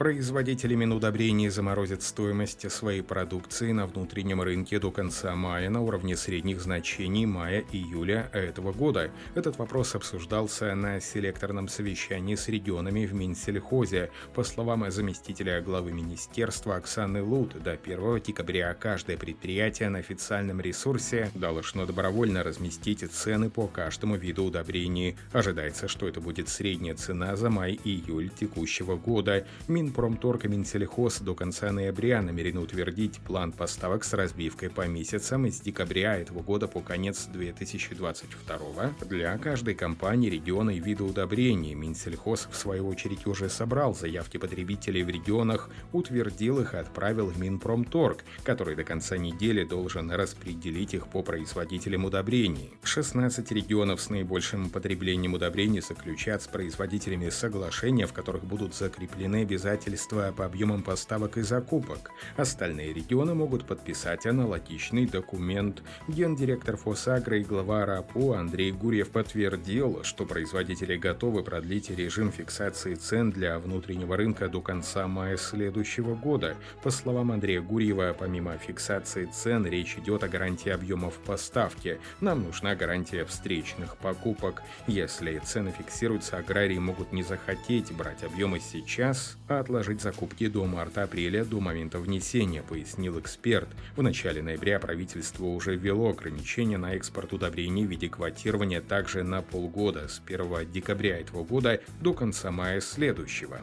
Производители минудобрений заморозят стоимость своей продукции на внутреннем рынке до конца мая на уровне средних значений мая-июля этого года. Этот вопрос обсуждался на селекторном совещании с регионами в Минсельхозе. По словам заместителя главы министерства Оксаны Лут, до 1 декабря каждое предприятие на официальном ресурсе должно добровольно разместить цены по каждому виду удобрений. Ожидается, что это будет средняя цена за май-июль текущего года. Мин Минпромторг и Минсельхоз до конца ноября намерены утвердить план поставок с разбивкой по месяцам из декабря этого года по конец 2022 для каждой компании, региона и вида удобрений. Минсельхоз, в свою очередь, уже собрал заявки потребителей в регионах, утвердил их и отправил в Минпромторг, который до конца недели должен распределить их по производителям удобрений. 16 регионов с наибольшим потреблением удобрений заключат с производителями соглашения, в которых будут закреплены обязательства обязательства по объемам поставок и закупок. Остальные регионы могут подписать аналогичный документ. Гендиректор Фосагро и глава РАПУ Андрей Гурьев подтвердил, что производители готовы продлить режим фиксации цен для внутреннего рынка до конца мая следующего года. По словам Андрея Гурьева, помимо фиксации цен, речь идет о гарантии объемов поставки. Нам нужна гарантия встречных покупок. Если цены фиксируются, аграрии могут не захотеть брать объемы сейчас, а отложить закупки до марта-апреля до момента внесения, пояснил эксперт. В начале ноября правительство уже ввело ограничения на экспорт удобрений в виде квотирования также на полгода с 1 декабря этого года до конца мая следующего.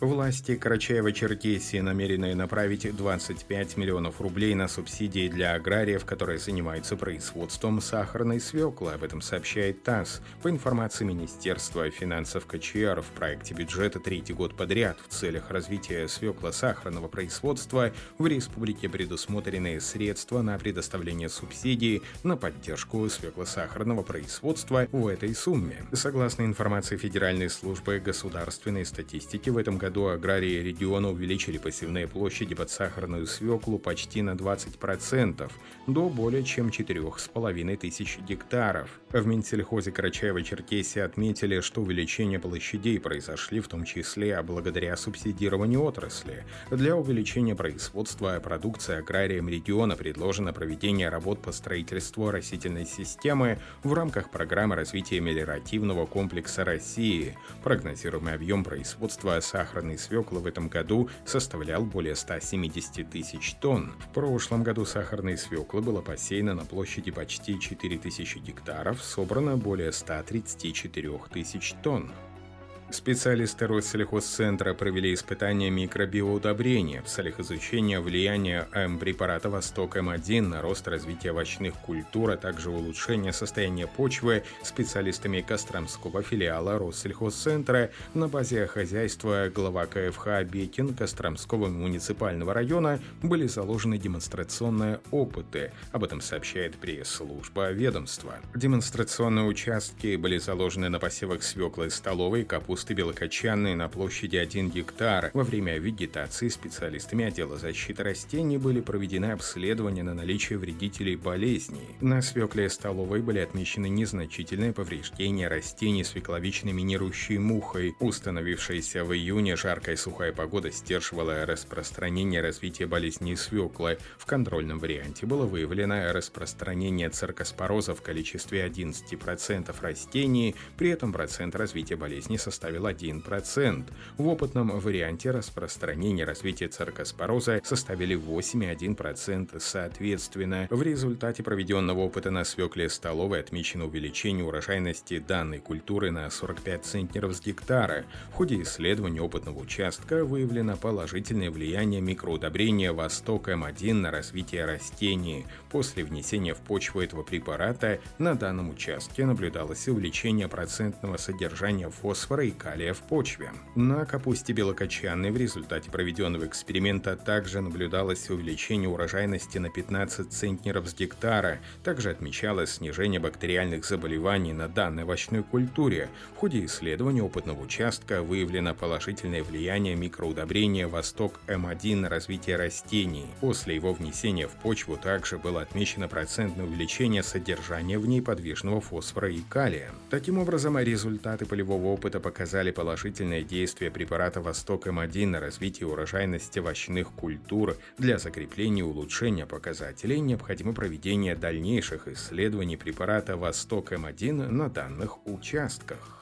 Власти Карачаева-Черкесии намерены направить 25 миллионов рублей на субсидии для аграриев, которые занимаются производством сахарной свеклы. Об этом сообщает ТАСС. По информации Министерства финансов КЧР, в проекте бюджета третий год подряд в целях развития свекло-сахарного производства в республике предусмотрены средства на предоставление субсидий на поддержку свекло-сахарного производства в этой сумме. Согласно информации Федеральной службы государственной статистики, в этом году году аграрии региона увеличили посевные площади под сахарную свеклу почти на 20%, до более чем 4,5 тысяч гектаров. В Минсельхозе Карачаева-Черкесии отметили, что увеличение площадей произошли в том числе благодаря субсидированию отрасли. Для увеличения производства продукции аграриям региона предложено проведение работ по строительству растительной системы в рамках программы развития мелиоративного комплекса России. Прогнозируемый объем производства сахарной свеклы в этом году составлял более 170 тысяч тонн. В прошлом году сахарной свеклы было посеяно на площади почти 4000 гектаров, собрано более 134 тысяч тонн. Специалисты Россельхозцентра провели испытания микробиоудобрения в целях изучения влияния М-препарата «Восток-М1» на рост развития овощных культур, а также улучшения состояния почвы специалистами Костромского филиала Россельхозцентра на базе хозяйства глава КФХ Бекин Костромского муниципального района были заложены демонстрационные опыты. Об этом сообщает пресс-служба ведомства. Демонстрационные участки были заложены на посевах свеклы столовой, капусты капусты белокочанной на площади 1 гектар. Во время вегетации специалистами отдела защиты растений были проведены обследования на наличие вредителей болезней. На свекле столовой были отмечены незначительные повреждения растений свекловичной минирующей мухой. Установившаяся в июне жаркая сухая погода сдерживала распространение развития болезней свеклы. В контрольном варианте было выявлено распространение циркоспороза в количестве 11% растений, при этом процент развития болезни составил составил 1%. В опытном варианте распространение развития циркоспороза составили 8,1% соответственно. В результате проведенного опыта на свекле столовой отмечено увеличение урожайности данной культуры на 45 центнеров с гектара. В ходе исследования опытного участка выявлено положительное влияние микроудобрения «Восток М1» на развитие растений. После внесения в почву этого препарата на данном участке наблюдалось увеличение процентного содержания фосфора и калия в почве. На капусте белокочанной в результате проведенного эксперимента также наблюдалось увеличение урожайности на 15 центнеров с гектара. Также отмечалось снижение бактериальных заболеваний на данной овощной культуре. В ходе исследования опытного участка выявлено положительное влияние микроудобрения «Восток М1» на развитие растений. После его внесения в почву также было отмечено процентное увеличение содержания в ней подвижного фосфора и калия. Таким образом, результаты полевого опыта показали положительное действие препарата «Восток М1» на развитие урожайности овощных культур. Для закрепления и улучшения показателей необходимо проведение дальнейших исследований препарата «Восток М1» на данных участках.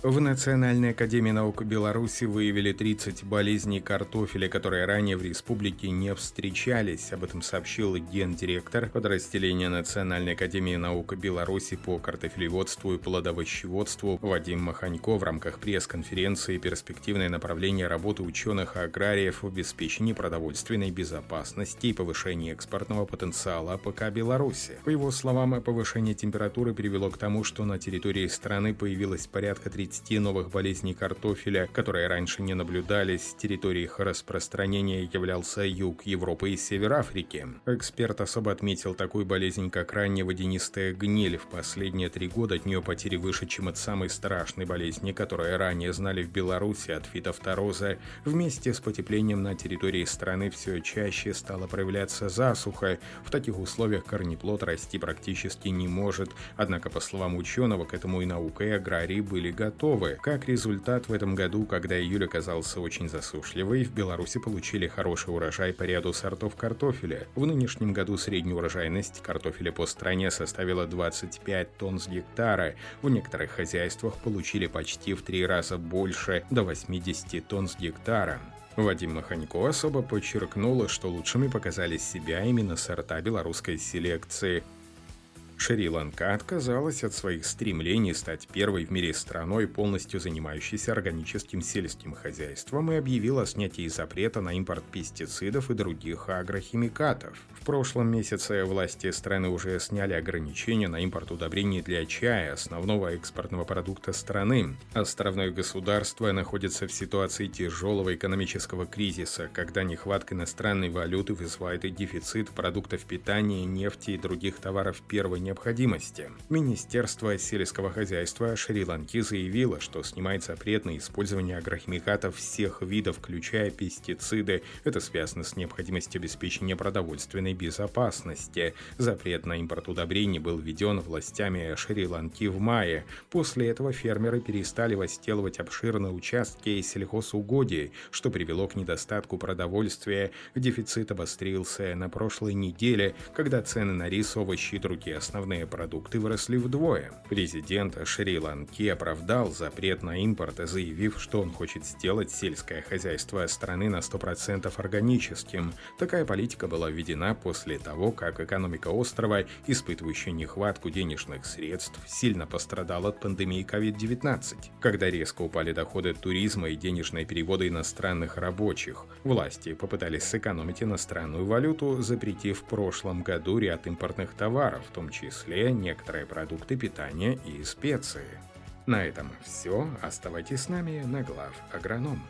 В Национальной академии наук Беларуси выявили 30 болезней картофеля, которые ранее в республике не встречались. Об этом сообщил гендиректор подразделения Национальной академии наук Беларуси по картофелеводству и плодовощеводству Вадим Маханько в рамках пресс-конференции «Перспективное направление работы ученых-аграриев в обеспечении продовольственной безопасности и повышении экспортного потенциала АПК Беларуси». По его словам, повышение температуры привело к тому, что на территории страны появилось порядка 30 30 новых болезней картофеля, которые раньше не наблюдались. Территорией их распространения являлся юг Европы и север Африки. Эксперт особо отметил такую болезнь, как ранняя водянистая гниль. В последние три года от нее потери выше, чем от самой страшной болезни, которую ранее знали в Беларуси от фитофтороза. Вместе с потеплением на территории страны все чаще стала проявляться засуха. В таких условиях корнеплод расти практически не может. Однако, по словам ученого, к этому и наука, и аграрии были готовы готовы. Как результат, в этом году, когда июль оказался очень засушливый, в Беларуси получили хороший урожай по ряду сортов картофеля. В нынешнем году средняя урожайность картофеля по стране составила 25 тонн с гектара. В некоторых хозяйствах получили почти в три раза больше, до 80 тонн с гектара. Вадим Маханько особо подчеркнул, что лучшими показали себя именно сорта белорусской селекции. Шри-Ланка отказалась от своих стремлений стать первой в мире страной, полностью занимающейся органическим сельским хозяйством, и объявила о снятии запрета на импорт пестицидов и других агрохимикатов. В прошлом месяце власти страны уже сняли ограничения на импорт удобрений для чая, основного экспортного продукта страны. Островное государство находится в ситуации тяжелого экономического кризиса, когда нехватка иностранной валюты вызывает дефицит продуктов питания, нефти и других товаров первой необходимости. Министерство сельского хозяйства Шри-Ланки заявило, что снимает запрет на использование агрохимикатов всех видов, включая пестициды. Это связано с необходимостью обеспечения продовольственной безопасности. Запрет на импорт удобрений был введен властями Шри-Ланки в мае. После этого фермеры перестали возделывать обширные участки сельхозугодий, что привело к недостатку продовольствия. Дефицит обострился на прошлой неделе, когда цены на рис, овощи и другие основные основные продукты выросли вдвое. Президент Шри-Ланки оправдал запрет на импорт, заявив, что он хочет сделать сельское хозяйство страны на 100% органическим. Такая политика была введена после того, как экономика острова, испытывающая нехватку денежных средств, сильно пострадала от пандемии COVID-19, когда резко упали доходы туризма и денежные переводы иностранных рабочих. Власти попытались сэкономить иностранную валюту, запретив в прошлом году ряд импортных товаров, в том числе числе некоторые продукты питания и специи. На этом все. Оставайтесь с нами на глав агроном.